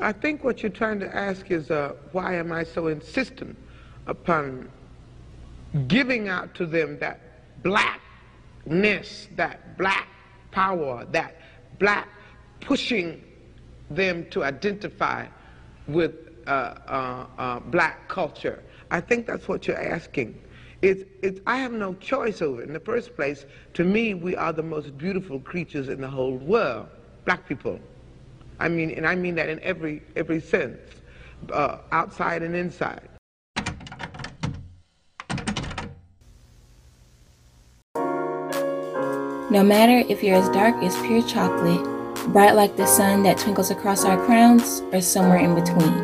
I think what you're trying to ask is uh, why am I so insistent upon giving out to them that blackness, that black power, that black pushing them to identify with uh, uh, uh, black culture. I think that's what you're asking. It's, it's, I have no choice over it. In the first place, to me, we are the most beautiful creatures in the whole world, black people. I mean, and I mean that in every, every sense, uh, outside and inside. No matter if you're as dark as pure chocolate, bright like the sun that twinkles across our crowns, or somewhere in between,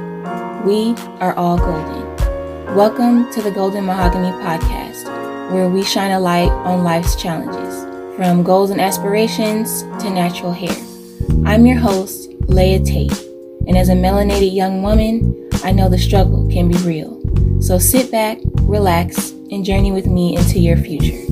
we are all golden. Welcome to the Golden Mahogany Podcast, where we shine a light on life's challenges, from goals and aspirations to natural hair. I'm your host, Leah Tate, and as a melanated young woman, I know the struggle can be real. So sit back, relax, and journey with me into your future.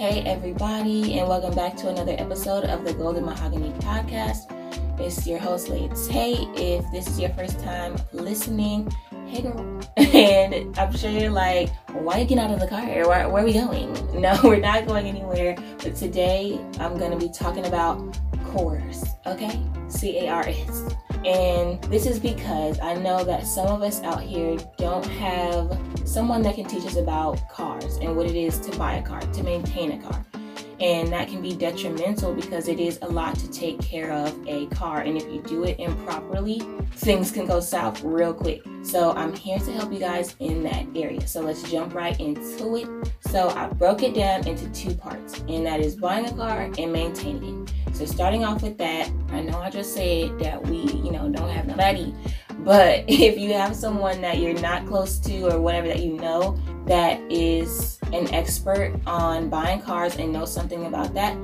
Hey, everybody, and welcome back to another episode of the Golden Mahogany Podcast. It's your host, Leah Tate. If this is your first time listening, hey girl. And I'm sure you're like, why are you getting out of the car? Where, where are we going? No, we're not going anywhere. But today I'm going to be talking about cars, okay? C A R S. And this is because I know that some of us out here don't have someone that can teach us about cars and what it is to buy a car, to maintain a car. And that can be detrimental because it is a lot to take care of a car. And if you do it improperly, things can go south real quick. So I'm here to help you guys in that area. So let's jump right into it. So I broke it down into two parts, and that is buying a car and maintaining it. So starting off with that, I know I just said that we, you know, don't have nobody, but if you have someone that you're not close to or whatever that you know that is an expert on buying cars and knows something about that,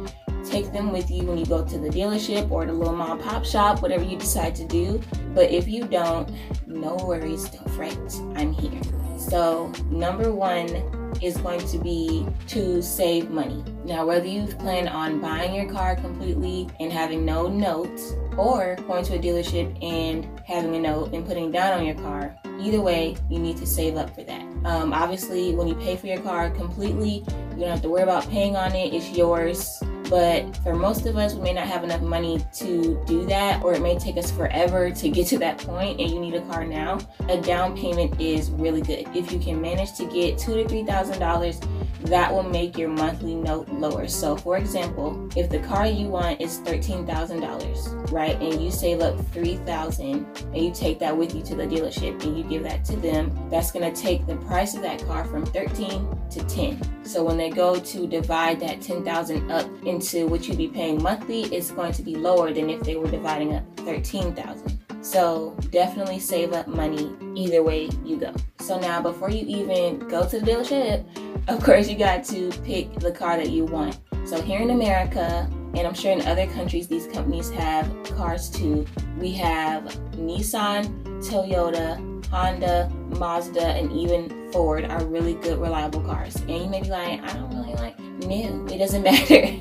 take them with you when you go to the dealership or the little mom pop shop, whatever you decide to do. But if you don't, no worries, don't fret. I'm here. So, number one is going to be to save money. Now, whether you plan on buying your car completely and having no notes, or going to a dealership and having a note and putting down on your car, either way, you need to save up for that. Um, obviously, when you pay for your car completely, you don't have to worry about paying on it, it's yours. But for most of us, we may not have enough money to do that, or it may take us forever to get to that point and you need a car now. A down payment is really good. If you can manage to get two to three thousand dollars, that will make your monthly note lower. So for example, if the car you want is thirteen thousand dollars, right, and you save up $3,000 and you take that with you to the dealership and you give that to them, that's gonna take the price of that car from 13 to 10. So when they go to divide that 10,000 up into what you'd be paying monthly, it's going to be lower than if they were dividing up 13,000. So definitely save up money either way you go. So now before you even go to the dealership, of course you got to pick the car that you want. So here in America, and I'm sure in other countries these companies have cars too. We have Nissan, Toyota, Honda, Mazda, and even Ford are really good, reliable cars. And you may be like, I don't really like new. It doesn't matter.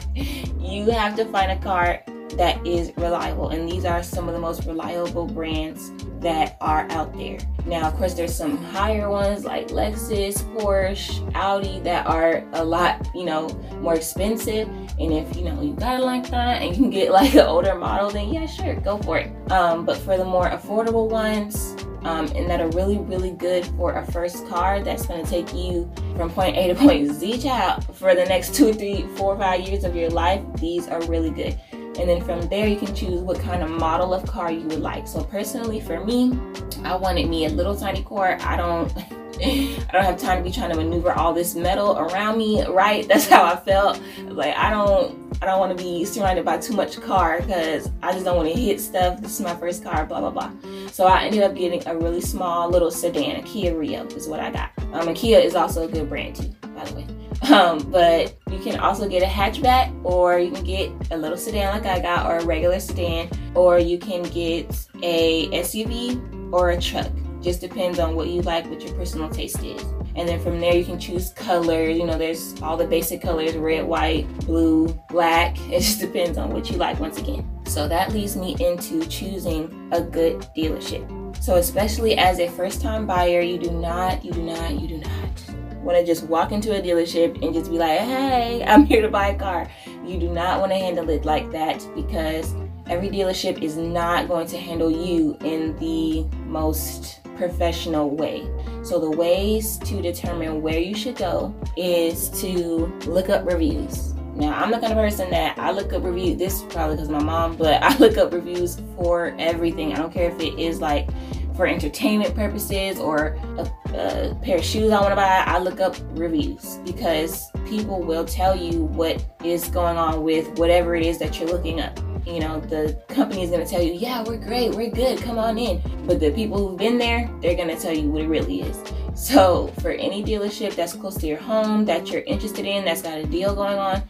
you have to find a car that is reliable, and these are some of the most reliable brands that are out there. Now, of course, there's some higher ones like Lexus, Porsche, Audi that are a lot, you know, more expensive. And if you know you got it like that and you can get like an older model, then yeah, sure, go for it. Um, but for the more affordable ones, um, and that are really, really good for a first car that's going to take you from point A to point Z child for the next two, three, four, five years of your life. These are really good. And then from there, you can choose what kind of model of car you would like. So personally, for me, I wanted me a little tiny car. I don't. I don't have time to be trying to maneuver all this metal around me, right? That's how I felt. Like I don't I don't want to be surrounded by too much car because I just don't want to hit stuff. This is my first car, blah blah blah. So I ended up getting a really small little sedan, a Kia Rio is what I got. Um, and Kia is also a good brand too, by the way. Um, but you can also get a hatchback, or you can get a little sedan like I got, or a regular sedan, or you can get a SUV or a truck. Just depends on what you like, what your personal taste is. And then from there, you can choose colors. You know, there's all the basic colors red, white, blue, black. It just depends on what you like, once again. So that leads me into choosing a good dealership. So, especially as a first time buyer, you do not, you do not, you do not want to just walk into a dealership and just be like, hey, I'm here to buy a car. You do not want to handle it like that because every dealership is not going to handle you in the most professional way. So, the ways to determine where you should go is to look up reviews. Now, I'm the kind of person that I look up reviews. This is probably because my mom, but I look up reviews for everything. I don't care if it is like for entertainment purposes or a, a pair of shoes I want to buy. I look up reviews because people will tell you what is going on with whatever it is that you're looking up you know, the company is going to tell you, yeah, we're great, we're good, come on in. But the people who've been there, they're going to tell you what it really is. So, for any dealership that's close to your home that you're interested in, that's got a deal going on,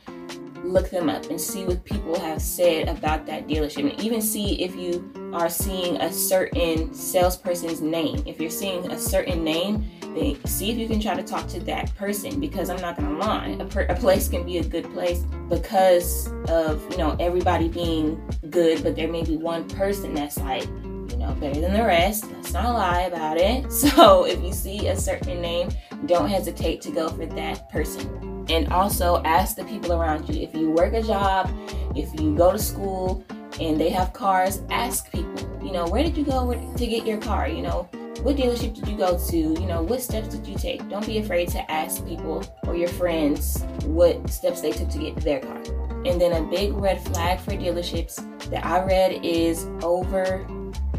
look them up and see what people have said about that dealership and even see if you are seeing a certain salesperson's name. If you're seeing a certain name, then see if you can try to talk to that person because I'm not gonna lie, a, per- a place can be a good place because of you know everybody being good, but there may be one person that's like you know better than the rest. Let's not lie about it. So if you see a certain name, don't hesitate to go for that person and also ask the people around you. If you work a job, if you go to school and they have cars, ask people, you know, where did you go to get your car? You know, what dealership did you go to? You know, what steps did you take? Don't be afraid to ask people or your friends what steps they took to get their car. And then a big red flag for dealerships that I read is over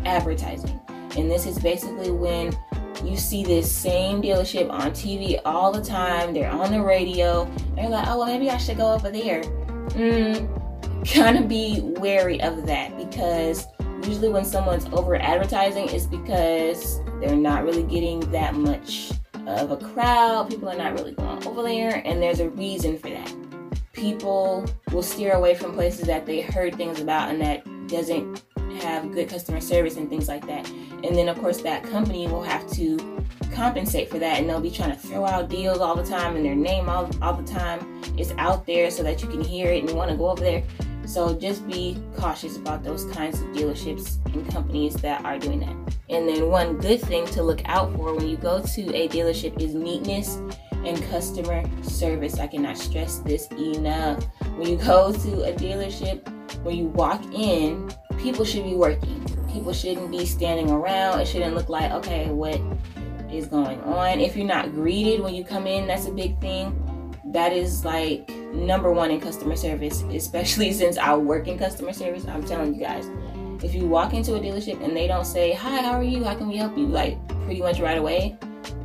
advertising. And this is basically when you see this same dealership on TV all the time. They're on the radio. You're like, oh, well, maybe I should go over there. Mm, kind of be wary of that because usually when someone's over advertising, it's because they're not really getting that much of a crowd. People are not really going over there, and there's a reason for that. People will steer away from places that they heard things about and that doesn't have good customer service and things like that. And then, of course, that company will have to compensate for that and they'll be trying to throw out deals all the time and their name all, all the time is out there so that you can hear it and you want to go over there. So just be cautious about those kinds of dealerships and companies that are doing that. And then, one good thing to look out for when you go to a dealership is neatness and customer service. I cannot stress this enough. When you go to a dealership, when you walk in, people should be working. People shouldn't be standing around. It shouldn't look like, okay, what is going on? If you're not greeted when you come in, that's a big thing. That is like number one in customer service, especially since I work in customer service. I'm telling you guys, if you walk into a dealership and they don't say, Hi, how are you? How can we help you? Like pretty much right away,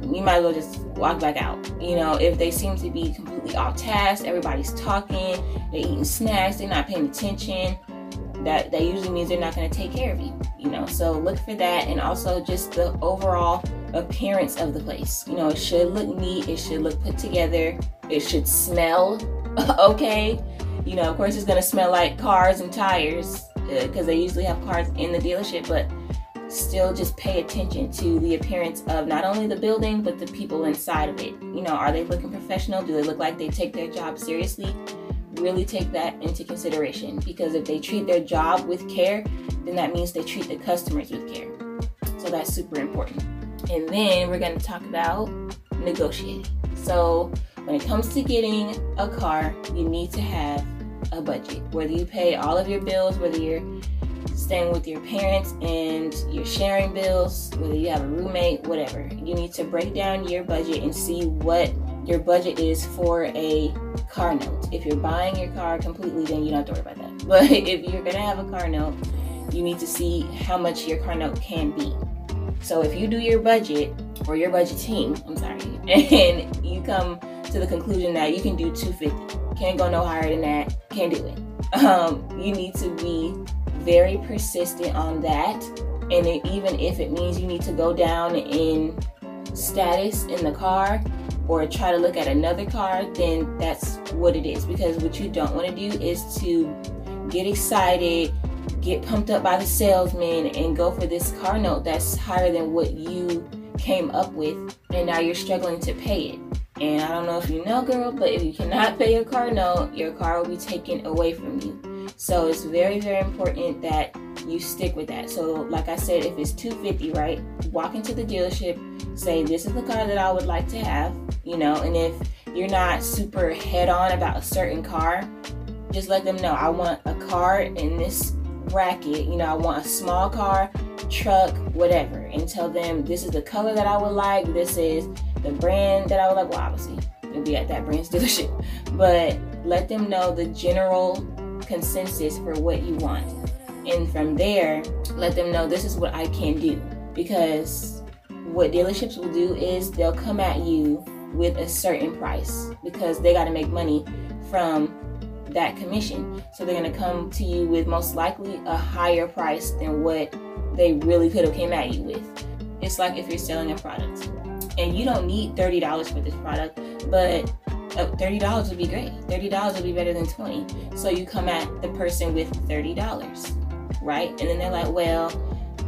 you might as well just walk back out. You know, if they seem to be completely off task, everybody's talking, they're eating snacks, they're not paying attention, that that usually means they're not going to take care of you you know? So look for that and also just the overall appearance of the place. You know it should look neat it should look put together it should smell okay. You know of course it's going to smell like cars and tires because uh, they usually have cars in the dealership but still just pay attention to the appearance of not only the building but the people inside of it. You know are they looking professional? Do they look like they take their job seriously really take that into consideration because if they treat their job with care, then that means they treat the customers with care. So that's super important. And then we're going to talk about negotiating. So when it comes to getting a car, you need to have a budget. Whether you pay all of your bills, whether you're staying with your parents and you're sharing bills, whether you have a roommate, whatever, you need to break down your budget and see what your budget is for a car note. If you're buying your car completely, then you don't have to worry about that. But if you're gonna have a car note, you need to see how much your car note can be. So if you do your budget or your budgeting, I'm sorry, and you come to the conclusion that you can do 250, can't go no higher than that, can't do it. Um, you need to be very persistent on that. And it, even if it means you need to go down in status in the car or try to look at another car, then that's what it is. Because what you don't want to do is to get excited, get pumped up by the salesman, and go for this car note that's higher than what you came up with, and now you're struggling to pay it. And I don't know if you know, girl, but if you cannot pay your car note, your car will be taken away from you. So it's very, very important that you stick with that. So, like I said, if it's 250, right? Walk into the dealership, say, This is the car that I would like to have, you know, and if you're not super head on about a certain car, just let them know I want a car in this bracket, you know, I want a small car, truck, whatever, and tell them this is the color that I would like, this is the brand that I would like. Well, obviously, you'll be at that brand's dealership, but let them know the general consensus for what you want. And from there, let them know this is what I can do. Because what dealerships will do is they'll come at you with a certain price because they got to make money from that commission. So they're going to come to you with most likely a higher price than what they really could have came at you with. It's like if you're selling a product and you don't need $30 for this product, but uh, $30 would be great. $30 would be better than 20. So you come at the person with $30, right? And then they're like, well,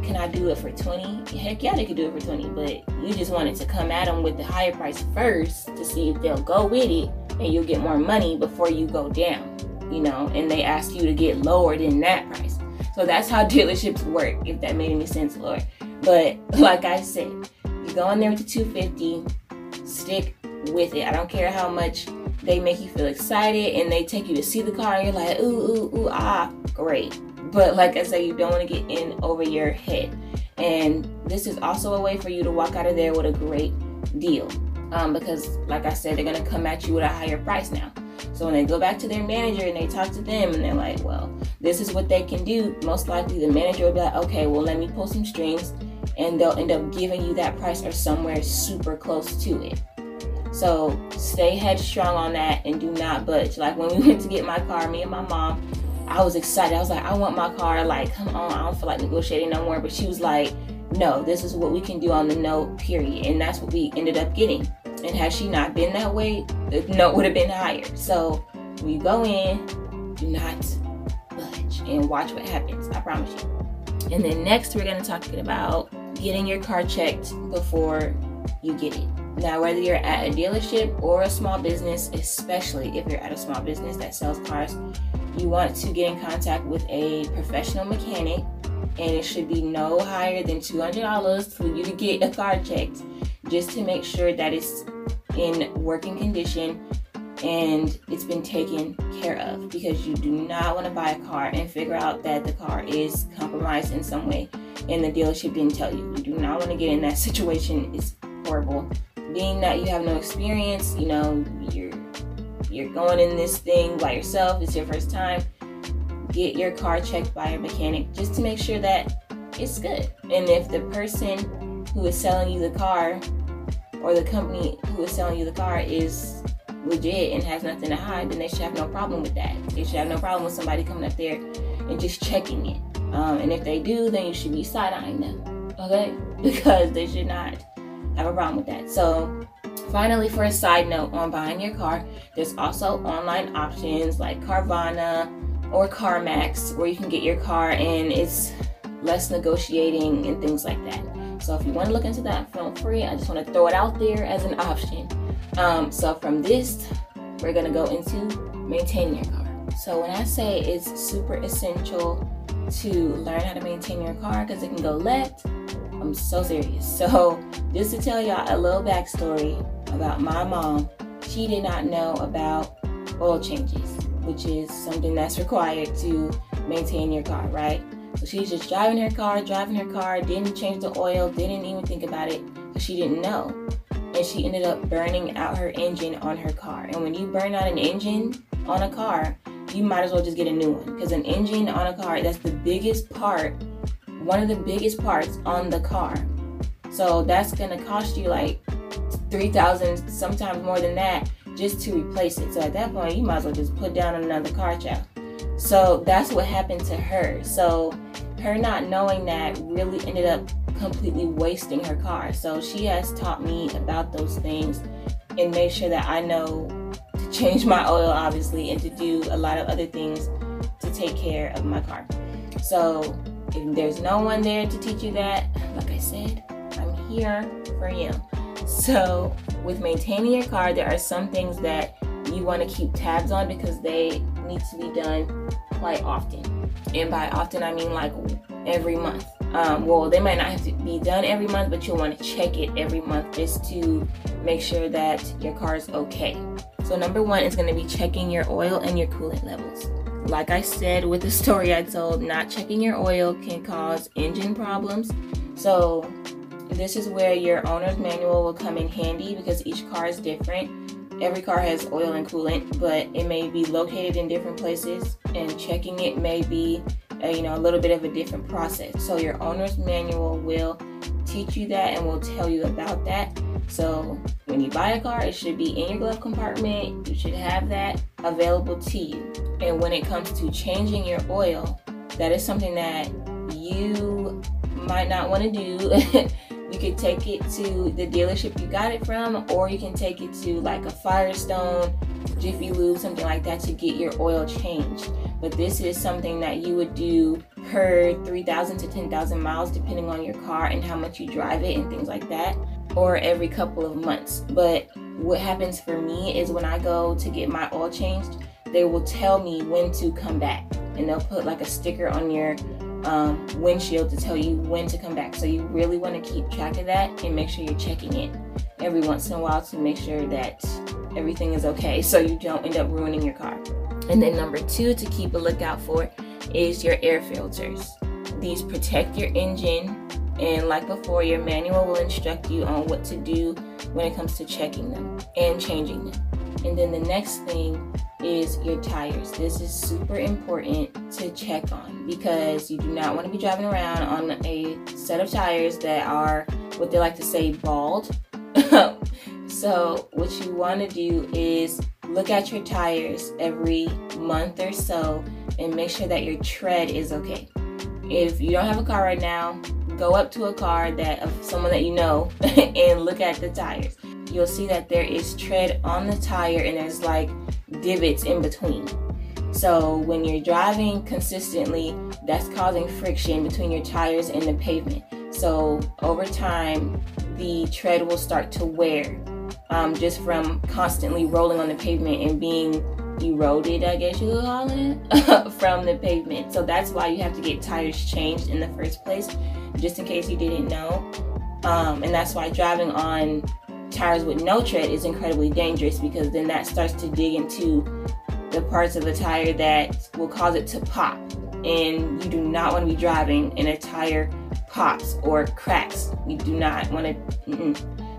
can I do it for 20? Heck yeah, they could do it for 20, but you just wanted to come at them with the higher price first to see if they'll go with it and you'll get more money before you go down, you know, and they ask you to get lower than that price. So that's how dealerships work, if that made any sense, Lord. But like I said, you go in there with the 250, stick with it. I don't care how much they make you feel excited and they take you to see the car and you're like, ooh, ooh, ooh, ah, great. But like I said, you don't want to get in over your head. And this is also a way for you to walk out of there with a great deal. Um, because, like I said, they're to come at you with a higher price now. So when they go back to their manager and they talk to them and they're like, well, this is what they can do, most likely the manager will be like, okay, well, let me pull some strings and they'll end up giving you that price or somewhere super close to it. So stay headstrong on that and do not budge. Like when we went to get my car, me and my mom, I was excited. I was like, I want my car. Like, come on, I don't feel like negotiating no more. But she was like, no, this is what we can do on the note, period. And that's what we ended up getting. And had she not been that way, the note would have been higher. So when you go in, do not budge and watch what happens. I promise you. And then next, we're going to talk about getting your car checked before you get it. Now, whether you're at a dealership or a small business, especially if you're at a small business that sells cars, you want to get in contact with a professional mechanic, and it should be no higher than $200 for you to get a car checked just to make sure that it's in working condition and it's been taken care of because you do not want to buy a car and figure out that the car is compromised in some way and the dealership didn't tell you. You do not want to get in that situation. It's horrible being that you have no experience, you know, you're you're going in this thing by yourself, it's your first time, get your car checked by a mechanic just to make sure that it's good. And if the person who is selling you the car or the company who is selling you the car is legit and has nothing to hide, then they should have no problem with that. They should have no problem with somebody coming up there and just checking it. Um, and if they do, then you should be side eyeing them, okay? Because they should not have a problem with that. So, finally, for a side note on buying your car, there's also online options like Carvana or CarMax where you can get your car and it's less negotiating and things like that. So, if you want to look into that, feel free. I just want to throw it out there as an option. Um, so, from this, we're going to go into maintaining your car. So, when I say it's super essential to learn how to maintain your car because it can go left I'm so serious. So, just to tell y'all a little backstory about my mom, she did not know about oil changes, which is something that's required to maintain your car, right? So she's just driving her car, driving her car, didn't change the oil, didn't even think about it because she didn't know. and she ended up burning out her engine on her car. And when you burn out an engine on a car, you might as well just get a new one because an engine on a car that's the biggest part, one of the biggest parts on the car. So that's gonna cost you like three thousand, sometimes more than that, just to replace it. So at that point, you might as well just put down another car child. So that's what happened to her. So her not knowing that really ended up completely wasting her car. So she has taught me about those things and made sure that I know to change my oil, obviously, and to do a lot of other things to take care of my car. So if there's no one there to teach you that, like I said, I'm here for you. So with maintaining your car, there are some things that you want to keep tabs on because they need to be done quite often. And by often, I mean like every month. Um, well, they might not have to be done every month, but you'll want to check it every month just to make sure that your car is okay. So, number one is going to be checking your oil and your coolant levels. Like I said with the story I told, not checking your oil can cause engine problems. So, this is where your owner's manual will come in handy because each car is different. Every car has oil and coolant, but it may be located in different places, and checking it may be a, you know a little bit of a different process. So your owner's manual will teach you that and will tell you about that. So when you buy a car, it should be in your glove compartment. You should have that available to you. And when it comes to changing your oil, that is something that you might not want to do. you could take it to the dealership you got it from, or you can take it to like a Firestone, Jiffy Lube, something like that to get your oil changed but this is something that you would do per 3,000 to 10,000 miles, depending on your car and how much you drive it and things like that, or every couple of months. But what happens for me is when I go to get my oil changed, they will tell me when to come back, and they'll put like a sticker on your um, windshield to tell you when to come back. So you really want to keep track of that and make sure you're checking it every once in a while to make sure that everything is okay so you don't end up ruining your car. And then number two to keep a lookout for is your air filters. These protect your engine and like before, your manual will instruct you on what to do when it comes to checking them and changing them. And then the next thing is your tires. This is super important to check on because you do not want to be driving around on a set of tires that are what they like to say bald. so, what you want to do is look at your tires every month or so and make sure that your tread is okay. If you don't have a car right now, go up to a car that of someone that you know and look at the tires. You'll see that there is tread on the tire and there's like divots in between. So when you're driving consistently, that's causing friction between your tires and the pavement. So over time, the tread will start to wear um, just from constantly rolling on the pavement and being eroded, I guess you could call it, from the pavement. So that's why you have to get tires changed in the first place, just in case you didn't know. Um, and that's why driving on tires with no tread is incredibly dangerous because then that starts to dig into the parts of the tire that will cause it to pop. And you do not want to be driving in a tire pops or cracks. You do not want to.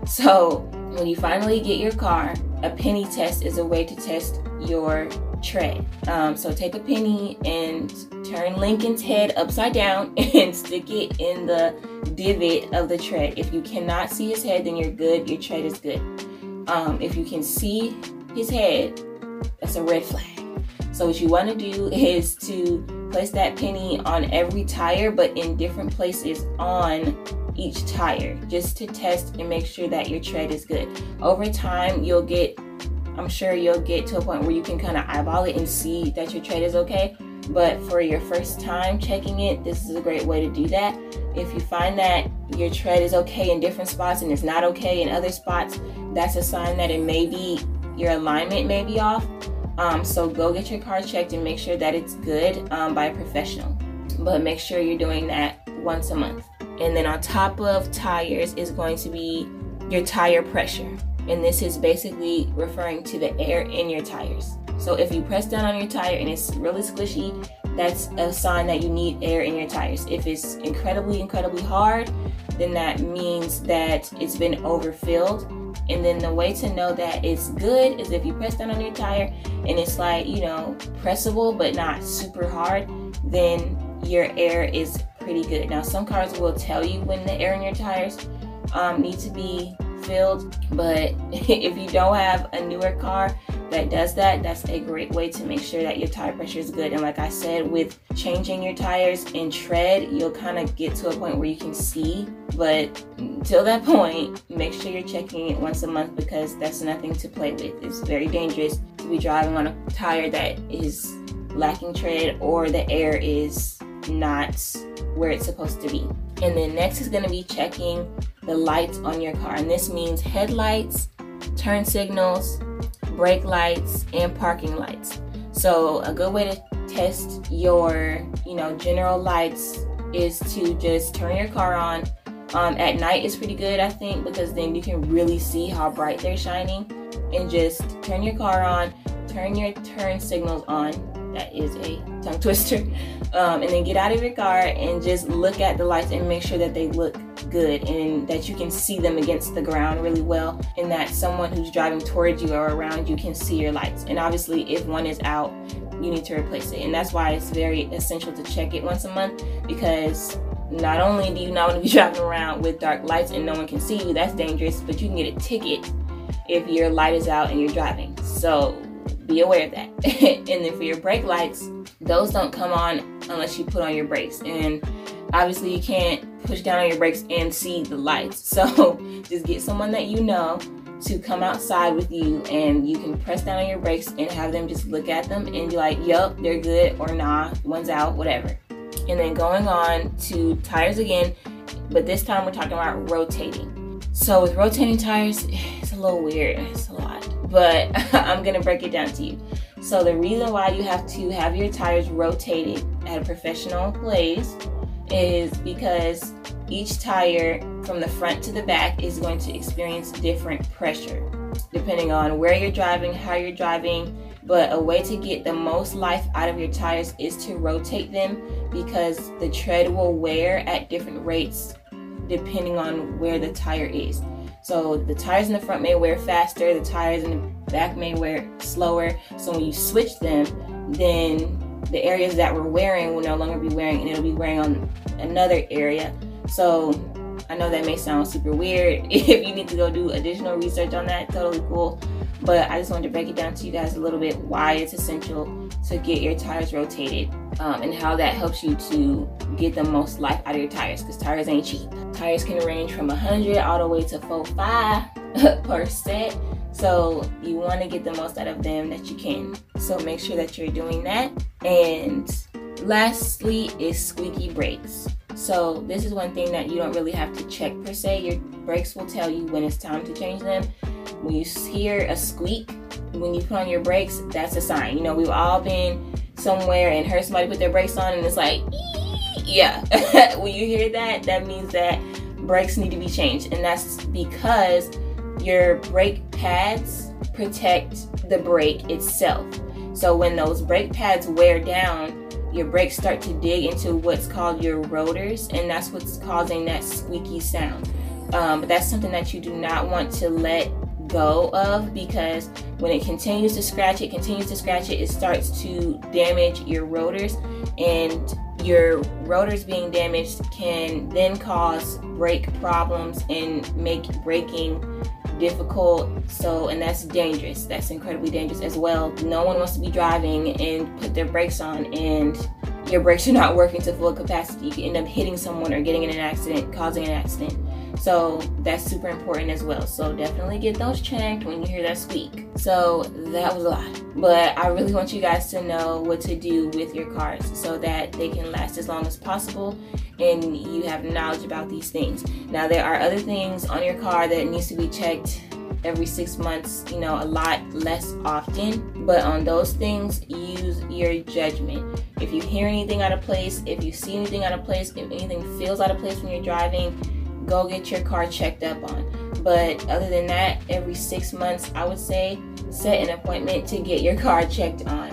So when you finally get your car, a penny test is a way to test your tread. Um, so take a penny and turn Lincoln's head upside down and stick it in the divot of the tread. If you cannot see his head, then you're good. Your tread is good. Um, if you can see his head, that's a red flag. So what you want to do is to place that penny on every tire, but in different places on each tire just to test and make sure that your tread is good. Over time, you'll get, I'm sure you'll get to a point where you can kind of eyeball it and see that your tread is okay. But for your first time checking it, this is a great way to do that. If you find that your tread is okay in different spots and it's not okay in other spots, that's a sign that it may be your alignment may be off. Um, so go get your car checked and make sure that it's good um, by a professional. But make sure you're doing that once a month. And then on top of tires is going to be your tire pressure. And this is basically referring to the air in your tires. So if you press down on your tire and it's really squishy, that's a sign that you need air in your tires. If it's incredibly, incredibly hard, then that means that it's been overfilled. And then the way to know that it's good is if you press down on your tire and it's like, you know, pressable but not super hard, then your air is pretty good. Now, some cars will tell you when the air in your tires um, need to be filled, but if you don't have a newer car that does that, that's a great way to make sure that your tire pressure is good. And like I said, with changing your tires in tread, you'll kind of get to a point where you can see. But until that point, make sure you're checking it once a month because that's nothing to play with. It's very dangerous to be driving on a tire that is lacking tread or the air is not where it's supposed to be. And then next is going to be checking the lights on your car. And this means headlights, turn signals, brake lights, and parking lights. So a good way to test your, you know, general lights is to just turn your car on. Um, at night is pretty good, I think, because then you can really see how bright they're shining. And just turn your car on, turn your turn signals on. That is a tongue twister. Um, and then get out of your car and just look at the lights and make sure that they look good and that you can see them against the ground really well and that someone who's driving towards you or around you can see your lights. And obviously, if one is out, you need to replace it. And that's why it's very essential to check it once a month because not only do you not want to be driving around with dark lights and no one can see you, that's dangerous, but you can get a ticket if your light is out and you're driving. So be aware of that. and then for your brake lights, those don't come on unless you put on your brakes. And obviously you can't push down on your brakes and see the lights. So just get someone that you know to come outside with you and you can press down on your brakes and have them just look at them and be like, yup, they're good or nah, one's out, whatever. And then going on to tires again, but this time we're talking about rotating. So with rotating tires, it's a little weird, it's a lot, but I'm gonna break it down to you. So the reason why you have to have your tires rotated at a professional place is because each tire from the front to the back is going to experience different pressure depending on where you're driving, how you're driving. But a way to get the most life out of your tires is to rotate them because the tread will wear at different rates depending on where the tire is. So the tires in the front may wear faster, the tires in the back may wear slower. So when you switch them, then the areas that we're wearing will no longer be wearing and it'll be wearing on another area. So I know that may sound super weird. If you need to go do additional research on that, totally cool. But I just wanted to break it down to you guys a little bit why it's essential to get your tires rotated um, and how that helps you to get the most life out of your tires because tires ain't cheap. Tires can range from 100 all the way to 45 per set. So you want to get the most out of them that you can. So make sure that you're doing that. And lastly is squeaky brakes. So this is one thing that you don't really have to check per se. Your brakes will tell you when it's time to change them. When you hear a squeak, when you put on your brakes, that's a sign. You know, we've all been somewhere and heard somebody put their brakes on and it's like, yeah. when you hear that, that means that brakes need to be changed. And that's because your brake pads protect the brake itself. So when those brake pads wear down, your brakes start to dig into what's called your rotors, and that's what's causing that squeaky sound. Um, but that's something that you do not want to let go of because when it continues to scratch it, continues to scratch it, it starts to damage your rotors, and your rotors being damaged can then cause brake problems and make braking difficult. So, and that's dangerous. That's incredibly dangerous as well. No one wants to be driving and put their brakes on and your brakes are not working to full capacity. You end up hitting someone or getting in an accident, causing an accident. So that's super important as well. So definitely get those checked when you hear that squeak. So that was a lot. But I really want you guys to know what to do with your cars so that they can last as long as possible and you have knowledge about these things. Now there are other things on your car that needs to be checked every six months, you know, a lot less often. But on those things, use your judgment. If you hear anything out of place, if you see anything out of place, if anything feels out of place when you're driving, go get your car checked up on. But other than that, every six months, I would say set an appointment to get your car checked on.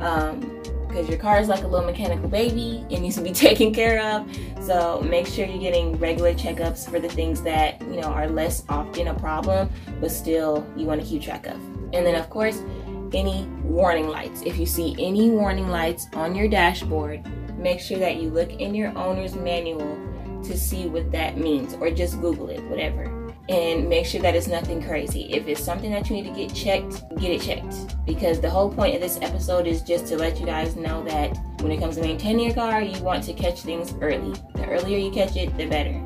Um, because your car is like a little mechanical baby. It needs to be taken care of. So make sure you're getting regular checkups for the things that, you know, are less often a problem, but still you want to keep track of. And then, of course, any warning lights. If you see any warning lights on your dashboard, make sure that you look in your owner's manual to see what that means or just Google it, whatever. And make sure that it's nothing crazy. If it's something that you need to get checked, get it checked. Because the whole point of this episode is just to let you guys know that when it comes to maintaining your car, you want to catch things early. The earlier you catch it, the better.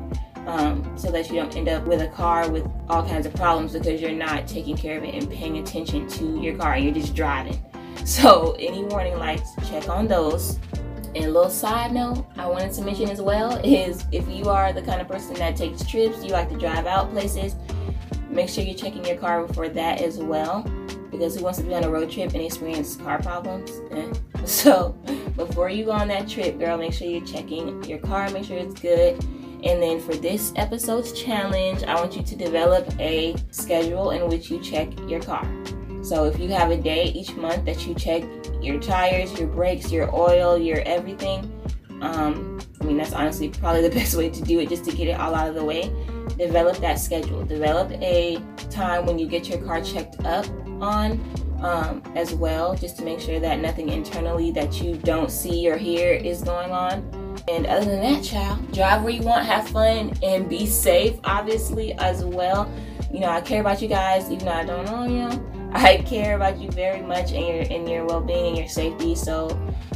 Um, so that you don't end up with a car with all kinds of problems because you're not taking care of it and paying attention to your car. You're just driving. So, any warning lights, check on those. And a little side note I wanted to mention as well is if you are the kind of person that takes trips, you like to drive out places, make sure you're checking your car before that as well. Because who wants to be on a road trip and experience car problems? Eh. So before you go on that trip, girl, make sure you're checking your car, make sure it's good. And then for this episode's challenge, I want you to develop a schedule in which you check your car. So if you have a day each month that you check your tires, your brakes, your oil, your everything, um, I mean, that's honestly probably the best way to do it just to get it all out of the way. Develop that schedule. Develop a time when you get your car checked up on um, as well, just to make sure that nothing internally that you don't see or hear is going on. And other than that, child, drive where you want, have fun, and be safe, obviously, as well. You know, I care about you guys, even though I don't know you. I care about you very much and your and your well-being and your safety. So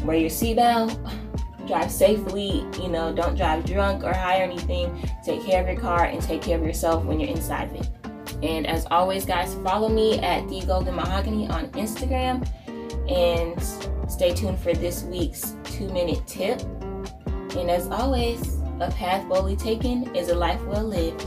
wear your seatbelt, drive safely. You know, don't drive drunk or high or anything. Take care of your car and take care of yourself when you're inside of it. And as always, guys, follow me at the Golden Mahogany on Instagram, and stay tuned for this week's two-minute tip. And as always, a path boldly taken is a life well lived.